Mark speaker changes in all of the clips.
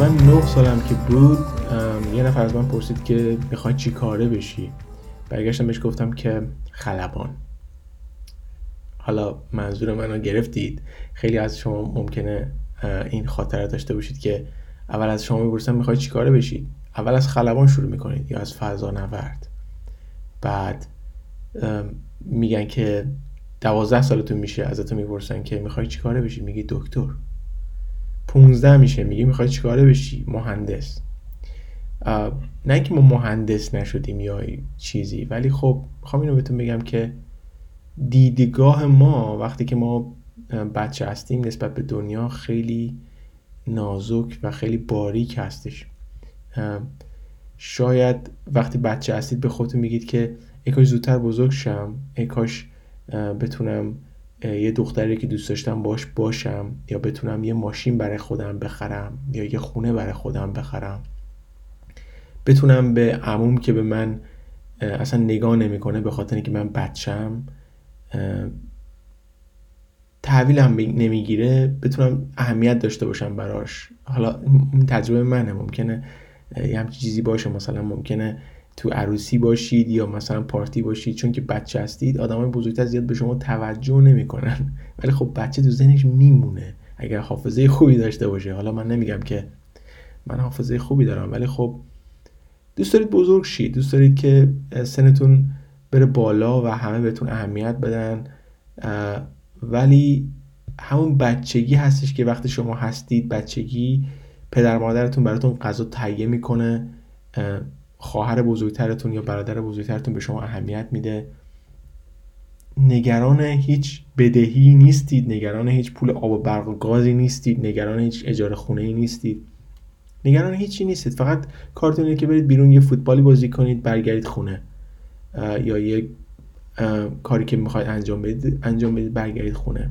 Speaker 1: نه سالم که بود یه نفر از من پرسید که می‌خوای چی کاره بشی؟ برگشتم بهش گفتم که خلبان. حالا منظور منو گرفتید. خیلی از شما ممکنه این خاطره داشته باشید که اول از شما می‌پرسن می‌خوای چیکاره بشید اول از خلبان شروع می‌کنید یا از فضا نورد؟ بعد میگن که دوازده سالتون میشه ازتون می‌پرسن که می‌خوای چیکاره بشی؟ میگی دکتر. 15 میشه میگی می‌خوای چیکاره بشی؟ مهندس. نه اینکه ما مهندس نشدیم یا چیزی ولی خب می‌خوام اینو بهتون بگم که دیدگاه ما وقتی که ما بچه هستیم نسبت به دنیا خیلی نازک و خیلی باریک هستش. شاید وقتی بچه هستید به خودتون میگید که ای کاش زودتر بزرگ شم ای کاش بتونم یه دختری که دوست داشتم باش باشم یا بتونم یه ماشین برای خودم بخرم یا یه خونه برای خودم بخرم. بتونم به عموم که به من اصلا نگاه نمی‌کنه به خاطر اینکه من بچم تحویلم نمی‌گیره بتونم اهمیت داشته باشم براش. حالا تجربه منه ممکنه یه همچین چیزی باشه مثلا ممکنه تو عروسی باشید یا مثلا پارتی باشید چون که بچه هستید آدمای بزرگتر زیاد به شما توجه نمی‌کنن. ولی خب بچه تو ذهنش میمونه اگر حافظه خوبی داشته باشه. حالا من نمیگم که من حافظه خوبی دارم ولی خب دوست دارید بزرگ شید. دوست دارید که سنتون بره بالا و همه بهتون اهمیت بدن. ولی همون بچگی هستش که وقتی شما هستید بچگی پدر مادرتون براتون غذا تهیه می‌کنه. خواهر بزرگترتون یا برادر بزرگترتون به شما اهمیت میده؟ نگران هیچ بدهی نیستید نگران هیچ پول آب و برق و گازی نیستید نگران هیچ اجاره خونه ای نیستید. نگران هیچی نیستید فقط کارتون که برید بیرون یه فوتبالی بازی کنید برگردید خونه. یا یه کاری که می‌خواید انجام بدید انجام بدید برگردید خونه.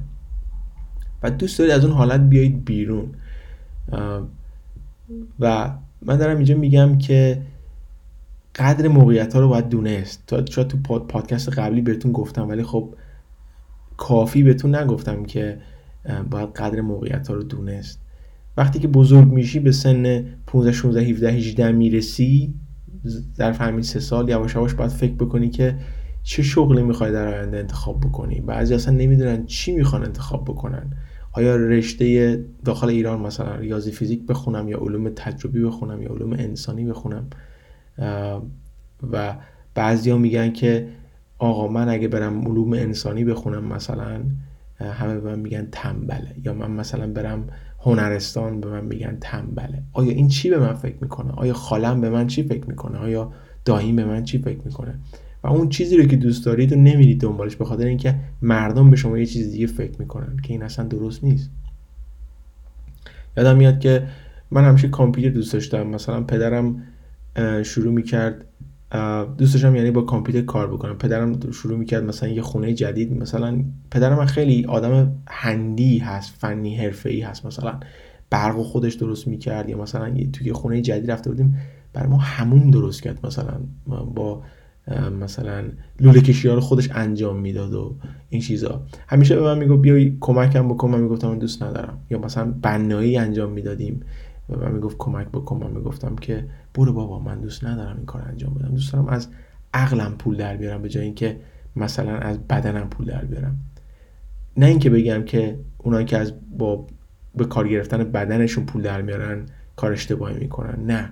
Speaker 1: و دوست دارید از اون حالت بیایید بیرون. و من دارم اینجا میگم که قدر موقعیت ها رو باید دونست. تا شاید تو پادکست قبلی بهتون گفتم ولی خب کافی بهتون نگفتم که باید قدر موقعیت ها رو دونست. وقتی که بزرگ میشی به سن 15 16 17 18 می‌رسی در همین سه سال یواش یواش باید فکر بکنی که چه شغلی می‌خوای در آینده انتخاب بکنی. بعضی اصلا نمی‌دونن چی می‌خوان انتخاب بکنن. آیا رشته داخل ایران مثلا ریاضی فیزیک بخونم یا علوم تجربی بخونم یا علوم انسانی بخونم؟ و بعضیا میگن که آقا من اگه برم علوم انسانی بخونم مثلا همه به من میگن تنبله. یا من مثلا برم هنرستان به من میگن تنبله. آیا این چی به من فکر می‌کنه؟ آیا خالم به من چی فکر می‌کنه؟ آیا داییم به من چی فکر می‌کنه؟ و اون چیزی رو که دوست دارید و نمیرید دنبالش به خاطر اینکه مردم به شما یه چیز دیگه فکر می‌کنن که این اصلا درست نیست. یادم میاد که من همیشه کامپیوتر دوست داشتم. مثلا پدرم شروع می‌کرد دوست داشتم یعنی با کامپیوتر کار بکنم. پدرم شروع می‌کرد مثلا یه خونه جدید مثلا پدرم خیلی آدم هندی هست فنی حرفه‌ای هست مثلا. برق خودش درست می‌کرد یا مثلا توی خونه جدید رفته بودیم بر ما همون درست کرد مثلا. با مثلا لوله کشی ها رو خودش انجام می‌داد و این چیزا. همیشه به من می‌گفت بیای کمکم بکن. من می‌گفتم دوست ندارم. یا مثلا بنایی انجام می‌دادیم. و من می‌گفت کمک بکن. من می‌گفتم که برو بابا من دوست ندارم این کار انجام بدم. دوست دارم از عقلم پول در بیارم به جای اینکه مثلا از بدنم پول در بیارم. نه اینکه بگم که اونایی که از با به کار گرفتن بدنشون پول در میارن کار اشتباهی می‌کنن. نه.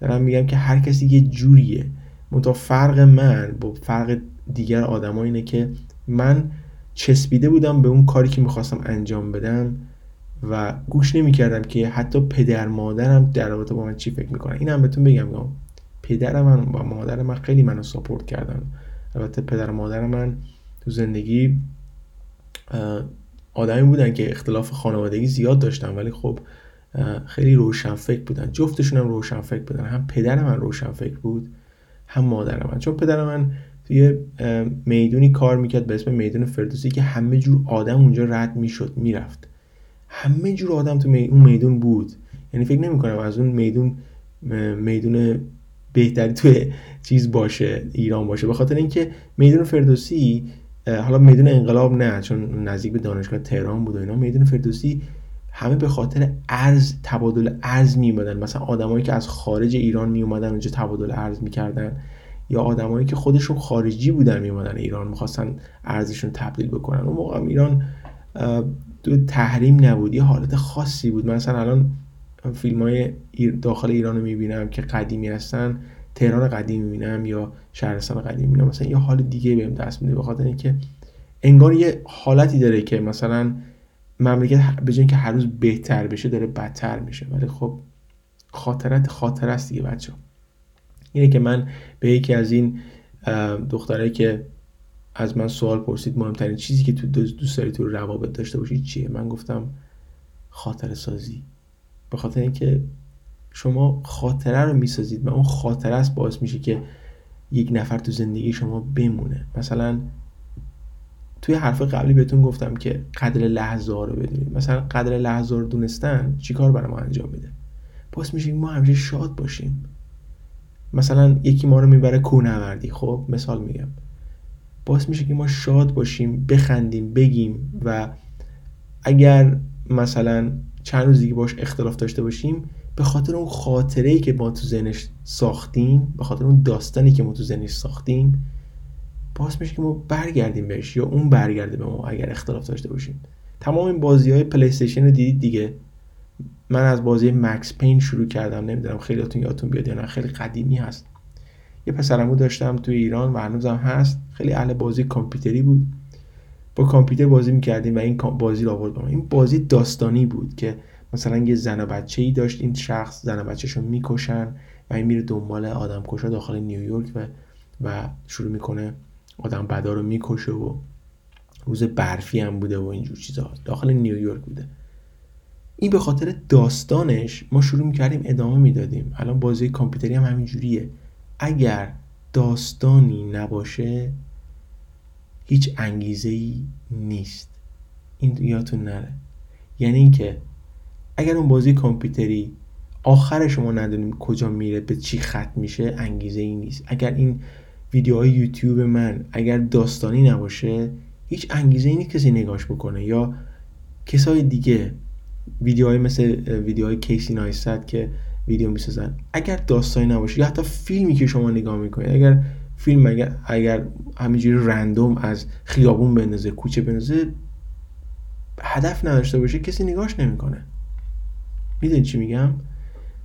Speaker 1: دارم میگم که هر کسی یه جوریه. منتها فرق من با فرق دیگر آدما اینه که من چسبیده بودم به اون کاری که می‌خواستم انجام بدم. و گوش نمی‌کردم که حتی پدر مادرم در رابطه با من چی فکر می‌کنن این هم بهتون بگم پدر من با مادر من خیلی منو ساپورت کردن. البته پدر و مادر من تو زندگی آدمی بودن که اختلاف خانوادگی زیاد داشتن ولی خب خیلی روشن فکر بودن. جفتشون هم روشن فکر بودن. هم پدر من روشن فکر بود هم مادر من. چون پدر من توی می‌دونی کار می‌کرد به اسم میدون فردوسی که همه جور آدم اونجا رد می‌شد می‌رفت. همه جور آدم تو اون میدون بود. یعنی فکر نمی‌کنم از اون میدون میدون بهتری توی چیز باشه ایران باشه. به خاطر اینکه میدون فردوسی حالا میدون انقلاب نه چون نزدیک به دانشگاه تهران بود و اینا میدون فردوسی همه به خاطر ارز تبادل ارز میومدن مثلا آدمایی که از خارج ایران میومدن اونجا تبادل ارز می‌کردن. یا آدمایی که خودشون خارجی بودن میومدن ایران می‌خواستن ارزشون تبدیل بکنن. اون موقع ایران دو تحریم نبود یه حالت خاصی بود. مثلا الان فیلم های داخل ایران رو می‌بینم که قدیمی هستن تهران قدیم می‌بینم یا شهرستان قدیم می‌بینم. مثلا یه حال دیگه بهم دست میده به خاطر اینکه انگار یه حالتی داره که مثلا مملکت به که هر روز بهتر بشه داره بدتر میشه. ولی خب خاطرت خاطر است دیگه بچه اینه که من به یکی از این دخترایی که از من سوال پرسید مهمترین چیزی که تو دوست داری تو روابط داشته باشی چیه؟ من گفتم خاطر سازی به خاطر اینکه شما خاطره رو می‌سازید و اون خاطره است باعث میشه که یک نفر تو زندگی شما بمونه. مثلا توی حرف قبلی بهتون گفتم که قدر لحظه ها رو بدونید. مثلا قدر لحظه رو دونستن چیکار برای ما انجام میده؟ باعث میشه ما همیشه شاد باشیم. مثلا یکی ما رو می‌بره کوهنوردی خب مثال میگم. باعث میشه که ما شاد باشیم بخندیم بگیم و اگر مثلا چند روز دیگه باش اختلاف داشته باشیم به خاطر اون خاطره ای که ما تو ذهنش ساختیم به خاطر اون داستانی که ما تو ذهنش ساختیم باعث میشه که ما برگردیم بهش یا اون برگرده به ما اگر اختلاف داشته باشیم. تمام این بازی های پلی رو دیدید دیگه؟ من از بازی مکس پین شروع کردم نمی‌دونم خیلیاتون یادتون بیاد یا نه خیلی قدیمی هست. یه پسرمو داشتم تو ایران و هنوزم هست. خیلی اهل بازی کامپیوتری بود. با کامپیوتر بازی می‌کردیم و این بازی رو آورد این بازی داستانی بود که مثلا یه زن و بچه ای داشت. این شخص زن و بچهش رو می‌کشن و این میره دنبال آدم کشا داخل نیویورک و و شروع می‌کنه آدم بدا رو می‌کشه و روز برفی هم بوده و اینجور چیزا. داخل نیویورک بوده. این به خاطر داستانش ما شروع می‌کردیم ادامه می‌دادیم. الان بازی کامپیوتری هم همینجوریه. اگر داستانی نباشه هیچ انگیزه ای نیست. این یادتون نره. یعنی اینکه اگر اون بازی کامپیوتری آخر شما ندونیم کجا میره به چی ختم میشه انگیزه ای نیست. اگر این ویدیوهای یوتیوب من اگر داستانی نباشه هیچ انگیزه ای نیست کسی نگاش بکنه. یا کسای دیگه ویدیوهای مثل ویدیوهای کیسی نایستد که ویدیو می‌سازن. اگر داستانی نباشه یا حتی فیلمی که شما نگاه می‌کنید اگر فیلم اگر, اگر همینجوری رندوم از خیابون بندازه کوچه بندازه هدف نداشته باشه کسی نگاش نمی‌کنه. می‌دونی چی میگم؟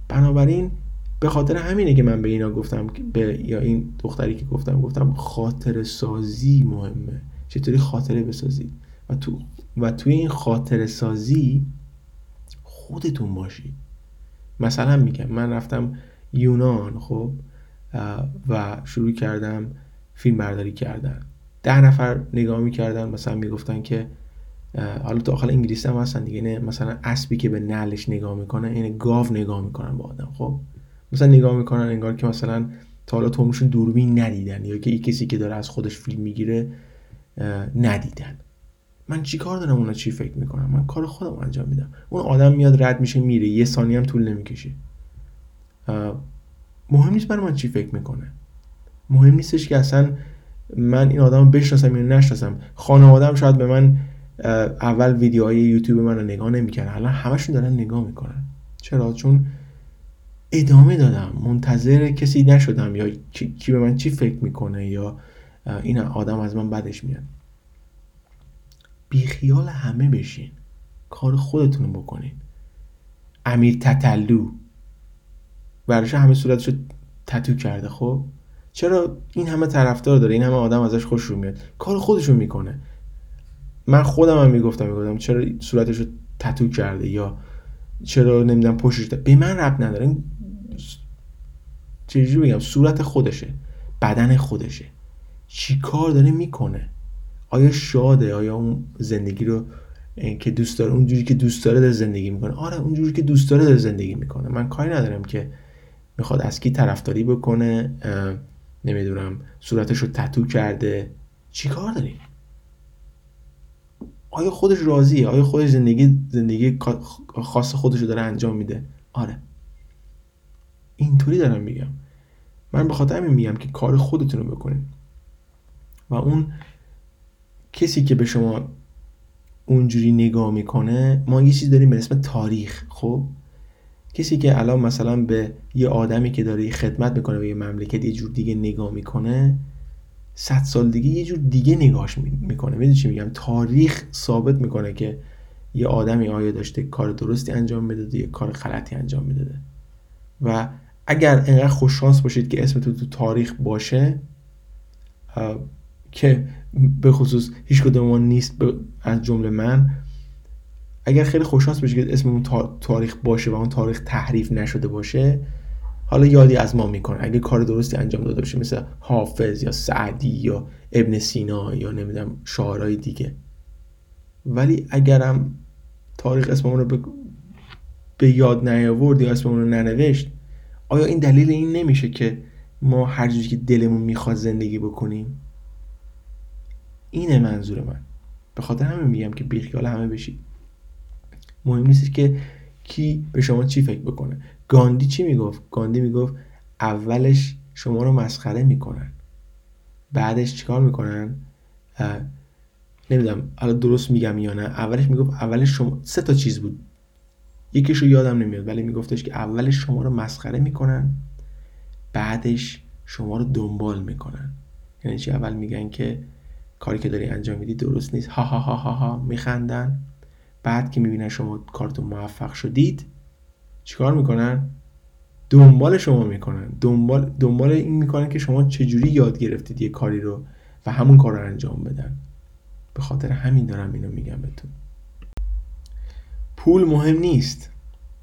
Speaker 1: بنابراین به خاطر همینه که من به اینا گفتم به یا این دختری که گفتم گفتم خاطر سازی مهمه. چطوری خاطره بسازید و تو و توی این خاطر سازی خودتون باشید. مثلا میگم من رفتم یونان خب و شروع کردم فیلم برداری کردن. ده نفر نگاه می‌کردن مثلا می‌گفتن که حالا داخل انگلیس هم هستن دیگه نه مثلا اسبی که به نلش نگاه می‌کنه این گاو نگاه می‌کنن با آدم خب. مثلا نگاه می‌کنن انگار که مثلا تا حالا دوربین ندیدن یا که کسی که داره از خودش فیلم می‌گیره ندیدن. من چی کار دارم اونا چی فکر می‌کنم من کار خودم انجام میدم. اون آدم میاد رد میشه میره. یه ثانیه هم طول نمی‌کشه. مهم نیست برای من چی فکر می‌کنه. مهم نیستش که اصلا من این آدم رو بشناسم یا نشناسم. خانوادم شاید به من اول ویدیوهای یوتیوب من رو نگاه نمی‌کنن الان همشون دارن نگاه می‌کنن. چرا؟ چون ادامه دادم. منتظر کسی نشدم یا کی به من چی فکر می‌کنه یا این آدم از من بدش میاد. بیخیال همه بشین. کار خودتون رو بکنین. امیر تتلو. برش همه صورتشو تتو کرده خب؟ چرا این همه طرفدار داره؟ این همه آدم ازش خوش رو میاد. کار خودشو می‌کنه. من خودم هم می‌گفتم می‌گفتم چرا صورتشو تتو کرده یا چرا نمی‌دونم پشتش به من رب نداره. چجوری بگم؟ صورت خودشه. بدن خودشه. چی کار داره می‌کنه؟ آیا شاده؟ آیا اون زندگی رو که دوست داره اونجوری که دوست داره در زندگی می‌کنه. آره اونجوری که دوست داره در زندگی می‌کنه. من کاری ندارم که می‌خواد از کی طرفداری بکنه نمی‌دونم صورتش رو تتو کرده. چی کار داری؟ آیا خودش راضیه؟ آیا خودش زندگی زندگی خاص خودش رو داره انجام میده؟ آره. اینطوری دارم میگم. من به خاطر همین میگم که کار خودتون رو بکنین. و اون کسی که به شما اونجوری نگاه می‌کنه ما یه چیز داریم به اسم تاریخ خب؟ کسی که الان مثلا به یه آدمی که داره خدمت می‌کنه به یه مملکت یه جور دیگه نگاه می‌کنه صد سال دیگه یه جور دیگه نگاهش می‌کنه. می‌دونی چی میگم؟ تاریخ ثابت می‌کنه که یه آدمی آیا داشته کار درستی انجام می‌داده یا کار غلطی انجام می‌داده. و اگر انقدر خوششانس باشید که اسمتون تو تاریخ باشه که به خصوص هیچ کدوم ما نیست از جمله من. اگر خیلی خوششانس باشید که اسممون تاریخ باشه و اون تاریخ تحریف نشده باشه حالا یادی از ما می‌کنه. اگه کار درستی انجام داده باشه مثل حافظ یا سعدی یا ابن سینا یا نمی‌دونم شاعرای دیگه. ولی اگرم تاریخ اسممون رو به, یاد نیاورد یا اسممون رو ننوشت آیا این دلیل این نمیشه که ما هر جوری که دلمون می‌خواد زندگی بکنیم؟ اینه منظور من. به خاطر همین میگم که بیخیال همه بشید مهم نیست که کی به شما چی فکر بکنه. گاندی چی می‌گفت؟ گاندی می‌گفت اولش شما رو مسخره می‌کنن. بعدش چیکار می‌کنن؟ نمی‌دونم حالا درست میگم یا نه. اولش می‌گفت اولش شما سه تا چیز بود. یکیشو یادم نمیاد ولی میگفتش که اولش شما رو مسخره می‌کنن بعدش شما رو دنبال می‌کنن. یعنی چی؟ اول میگن که کاری که داری انجام میدی درست نیست. ها ها ها ها ها میخندن. بعد که می‌بینن شما کارتون موفق شدید چیکار می‌کنن؟ دنبال شما می‌کنن. دنبال دنبال این می‌کنن که شما چجوری یاد گرفتید یه کاری رو و همون کار رو انجام بدن. به خاطر همین دارم اینو میگم بهتون. پول مهم نیست.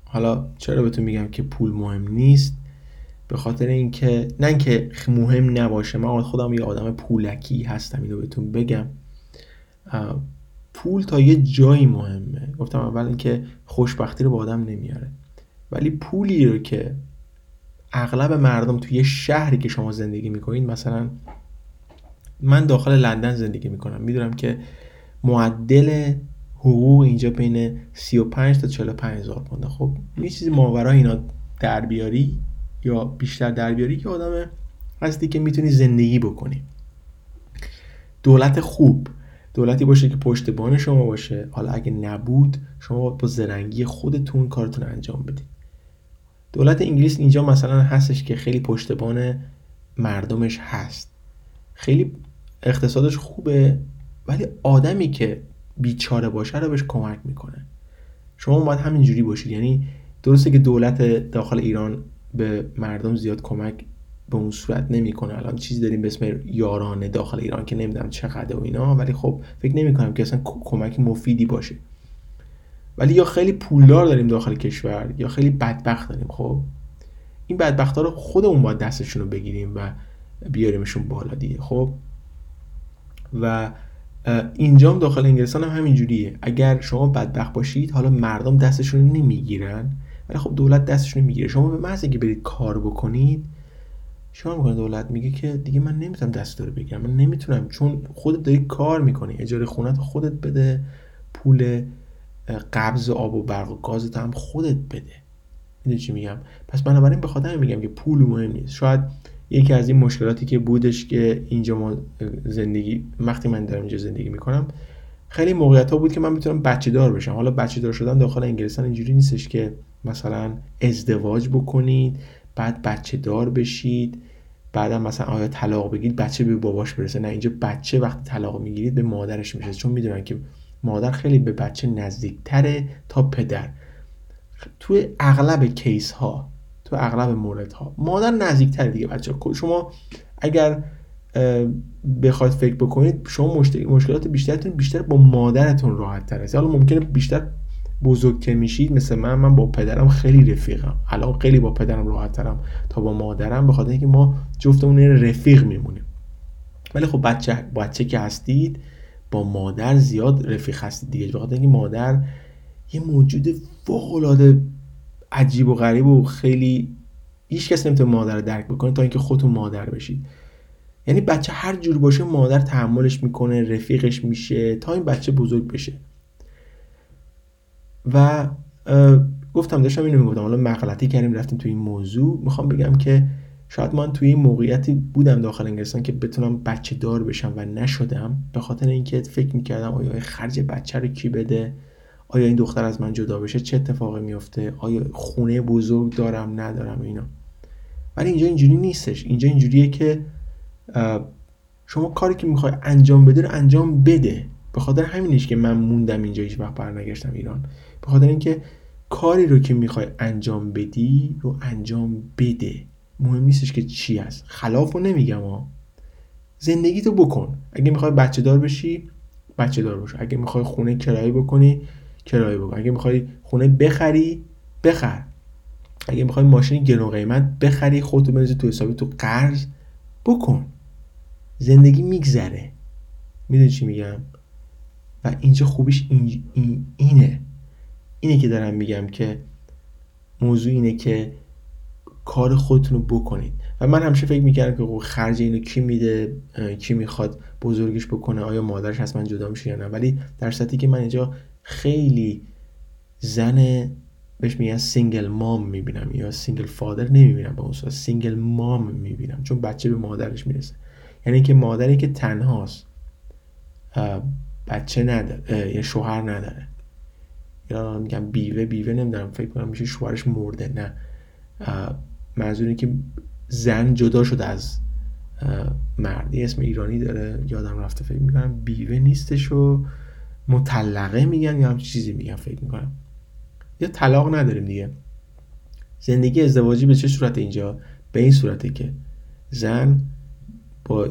Speaker 1: حالا چرا بهتون میگم که پول مهم نیست؟ به خاطر اینکه نه اینکه مهم نباشه من خودم یه آدم پولکی هستم اینو بهتون بگم. پول تا یه جایی مهمه. گفتم اول اینکه خوشبختی رو با آدم نمیاره. ولی پولی رو که اغلب مردم توی شهری که شما زندگی می‌کنید مثلا من داخل لندن زندگی می‌کنم. می‌دونم که معدل حقوق اینجا بین 35 تا 45 هزار پونده. خب یه چیزی ماورا اینا در بیاری؟ یا بیشتر در بیاری که آدم هستی که می‌تونی زندگی بکنی. دولت خوب. دولتی باشه که پشتبان شما باشه. حالا اگه نبود شما با زرنگی خودتون کارتون انجام بدید. دولت انگلیس اینجا مثلا هستش که خیلی پشتبان مردمش هست. خیلی اقتصادش خوبه ولی آدمی که بیچاره باشه رو بهش کمک می‌کنه. شما باید همینجوری باشید. یعنی درسته که دولت داخل ایران به مردم زیاد کمک به اون صورت نمی‌کنه. الان چیزی داریم به اسم یارانه داخل ایران که نمی‌دونم چقدر و اینا ولی خب فکر نمی کنم که اصلا کمک مفیدی باشه. ولی یا خیلی پولدار داریم داخل کشور یا خیلی بدبخت داریم خب؟ این بدبخت ها رو خودمون باید دستشون رو بگیریم و بیاریمشون بالا دیگه خب؟ و اینجام داخل انگلستان هم همین جوریه اگر شما بدبخت باشید حالا مردم دستشون رو نمی‌گیرن. ولی خب دولت دستشون رو می‌گیره. شما به محض اینکه برید کار بکنید شما می‌کنه دولت میگه که دیگه من نمی‌تونم دست داره بگیرم. من نمی‌تونم چون خودت داری کار می‌کنی. اجاره خونت خودت بده پول قبض آب و برق و گازت هم خودت بده. می‌دونی چی میگم؟ پس بنابراین به خاطر میگم که پول مهم نیست. شاید یکی از این مشکلاتی که بودش که اینجا ما زندگی وقتی من دارم اینجا زندگی می‌کنم خیلی موقعیت ها بود که من می‌تونم بچه دار بشم. حالا بچه دار شدن داخل انگلستان اینجوری نیستش که مثلا ازدواج بکنید بعد بچه دار بشید بعدم مثلا آیا طلاق بگیرید بچه به باباش برسه. نه اینجا بچه وقتی طلاق می‌گیرید به مادرش میشه چون می‌دونن که مادر خیلی به بچه نزدیکتره تا پدر. توی اغلب کیس ها تو اغلب مورد ها مادر نزدیکتره دیگه بچه. شما اگر بخواید فکر بکنید شما مشکلات بیشترتون بیشتر با مادرتون راحت تر حالا ممکنه بیشتر بزرگ که میشید مثل من من با پدرم خیلی رفیقم. الان خیلی با پدرم راحت ترم تا با مادرم به خاطر اینکه ما جفتمون رفیق میمونیم. ولی خب بچه بچه که هستید با مادر زیاد رفیق هستید دیگه. به خاطر اینکه مادر یه موجود فوق العاده عجیب و غریب و خیلی هیچ کس نمی‌تونه مادر رو درک بکنه تا اینکه خودتون مادر بشید. یعنی بچه هر جور باشه مادر تحملش می‌کنه رفیقش میشه تا این بچه بزرگ بشه. و گفتم داشتم اینو می‌گفتم. حالا مغلطی کردیم رفتیم تو این موضوع. می‌خوام بگم که شاید من توی این موقعیتی بودم داخل انگلستان که بتونم بچه دار بشم و نشدم. به خاطر اینکه فکر می‌کردم آیا خرج بچه رو کی بده؟ آیا این دختر از من جدا بشه؟ چه اتفاقی میفته آیا خونه بزرگ دارم ندارم؟ اینا. ولی اینجا اینجوری نیستش. اینجا اینجوریه که شما کاری که می‌خوای انجام بده رو انجام بده. به خاطر همینش که من موندم اینجا هیچ وقت برنگشتم ایران. به خاطر اینکه کاری رو که می‌خوای انجام بدی رو انجام بده. مهم نیستش که چی هست. خلاف رو نمیگم ها زندگی تو بکن. اگه می‌خوای بچه دار بشی بچه دار باش. اگه می‌خوای خونه کرایه بکنی کرایه بکن. اگه می‌خوای خونه بخری بخر. اگه می‌خوای ماشین گرون قیمت بخری خودتو بنزی تو حسابی تو قرض بکن. زندگی میگذره. می‌دونی چی میگم؟ و اینجا خوبیش این اینه. اینه که دارم میگم که موضوع اینه که کار خودتون رو بکنید. و من همیشه فکر می‌کردم که خب خرج اینو کی میده کی می‌خواد بزرگش بکنه آیا مادرش هست من جدا میشه یا نه. ولی در سطحی که من اینجا خیلی زن بهش میگن single mom می‌بینم یا single father نمی‌بینم به اون صورت single mom می‌بینم. چون بچه به مادرش می‌رسه. یعنی که مادری که تنهاست بچه نداره یا شوهر نداره. میگم بیوه بیوه نمی‌دونم فکر کنم میشه شوهرش مرده. نه. منظور که زن جدا شده از مردی اسم ایرانی داره. یادم رفته. فکر می‌کنم بیوه نیستش و مطلقه میگن یا هم چیزی میگن. فکر می‌کنم. یا طلاق نداریم دیگه. زندگی ازدواجی به چه صورت اینجا؟ به این صورته که زن با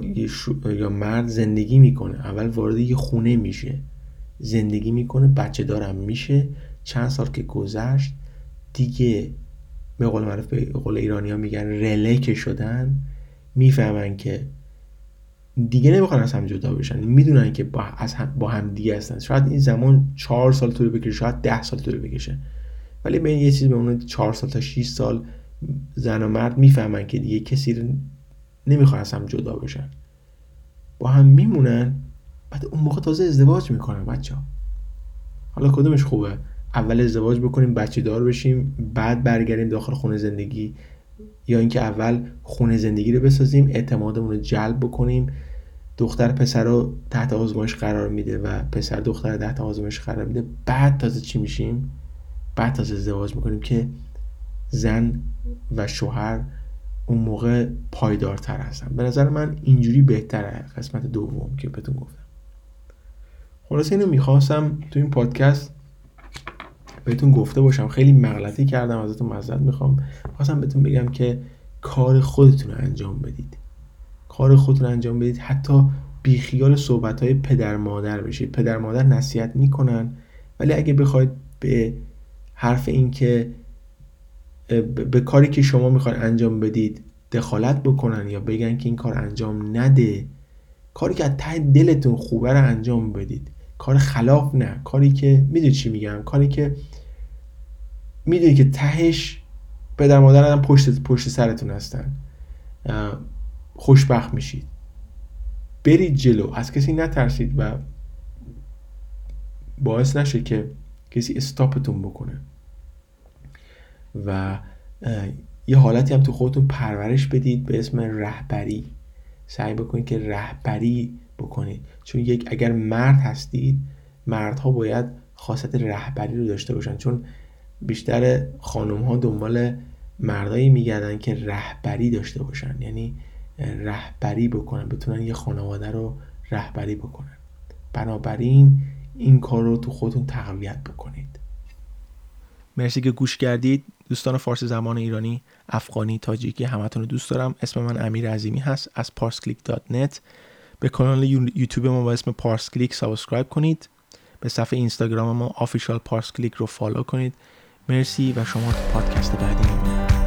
Speaker 1: یا مرد زندگی می‌کنه. اول وارد یه خونه میشه. زندگی می‌کنه بچه دارم میشه. چند سال که گذشت دیگه به قول معروف به قول ایرانی ها میگن رلک شدن می‌فهمن که دیگه نمی‌خوان از هم جدا بشن. می‌دونن که با, از هم با هم دیگه هستن. شاید این زمان چهار سال طول بکشه شاید ده سال طول بکشه. ولی به یه چیز به اون چهار سال تا 6 سال زن و مرد می‌فهمن که دیگه کسی رو نمی‌خوان از هم جدا بشن. با هم میمونن. بعد اون موقع تازه ازدواج می‌کنن بچه حالا کدومش خوبه؟ اول ازدواج بکنیم بچه دار بشیم بعد برگردیم داخل خونه زندگی یا اینکه اول خونه زندگی رو بسازیم اعتمادمون رو جلب بکنیم. دختر پسر رو تحت آزمایش قرار میده و پسر دختر تحت آزمایش قرار میده. بعد تازه چی میشیم؟ بعد تازه ازدواج می‌کنیم که زن و شوهر اون موقع پایدارتر هستن. به نظر من اینجوری بهتره قسمت دوم که بهتون گفتم. خلاصه اینو می‌خواستم تو این پادکست بهتون گفته باشم. خیلی مغلطی کردم ازتون معذرت می‌خوام. خواستم بهتون بگم که کار خودتون رو انجام بدید. کار خودتون رو انجام بدید. حتی بیخیال صحبت های پدر مادر بشید. پدر مادر نصیحت می‌کنن ولی اگه بخواید به حرف این که به کاری که شما می‌خواید انجام بدید دخالت بکنن یا بگن که این کار انجام نده کاری که از ته دلتون خوبه رو انجام بدید. کار خلاف نه. کاری که می‌دونی چی میگم؟ کاری که می‌دونی که تهش پدر مادر هم پشت پشت سرتون هستن. خوشبخت میشید. برید جلو. از کسی نترسید و باعث نشه که کسی استاپتون بکنه. و یه حالتی هم تو خودتون پرورش بدید به اسم رهبری. سعی بکنید که رهبری بکنید. چون یک اگر مرد هستید مردها باید خاصیت رهبری رو داشته باشن. چون بیشتر خانم ها دنبال مردایی میگردن که رهبری داشته باشن. یعنی رهبری بکنن بتونن یه خانواده رو رهبری بکنن. بنابراین این کار رو تو خودتون تقویت بکنید. مرسی که گوش کردید. دوستان فارسی زبان ایرانی افغانی تاجیکی همتون رو دوست دارم. اسم من امیر عظیمی هست. از parsclick.net به کانال یوتیوب ما با اسم Parsclick subscribe کنید. به صفحه اینستاگرام ما Official Parsclick رو follow کنید. مرسی و شما تو پادکست بعدی می‌بینید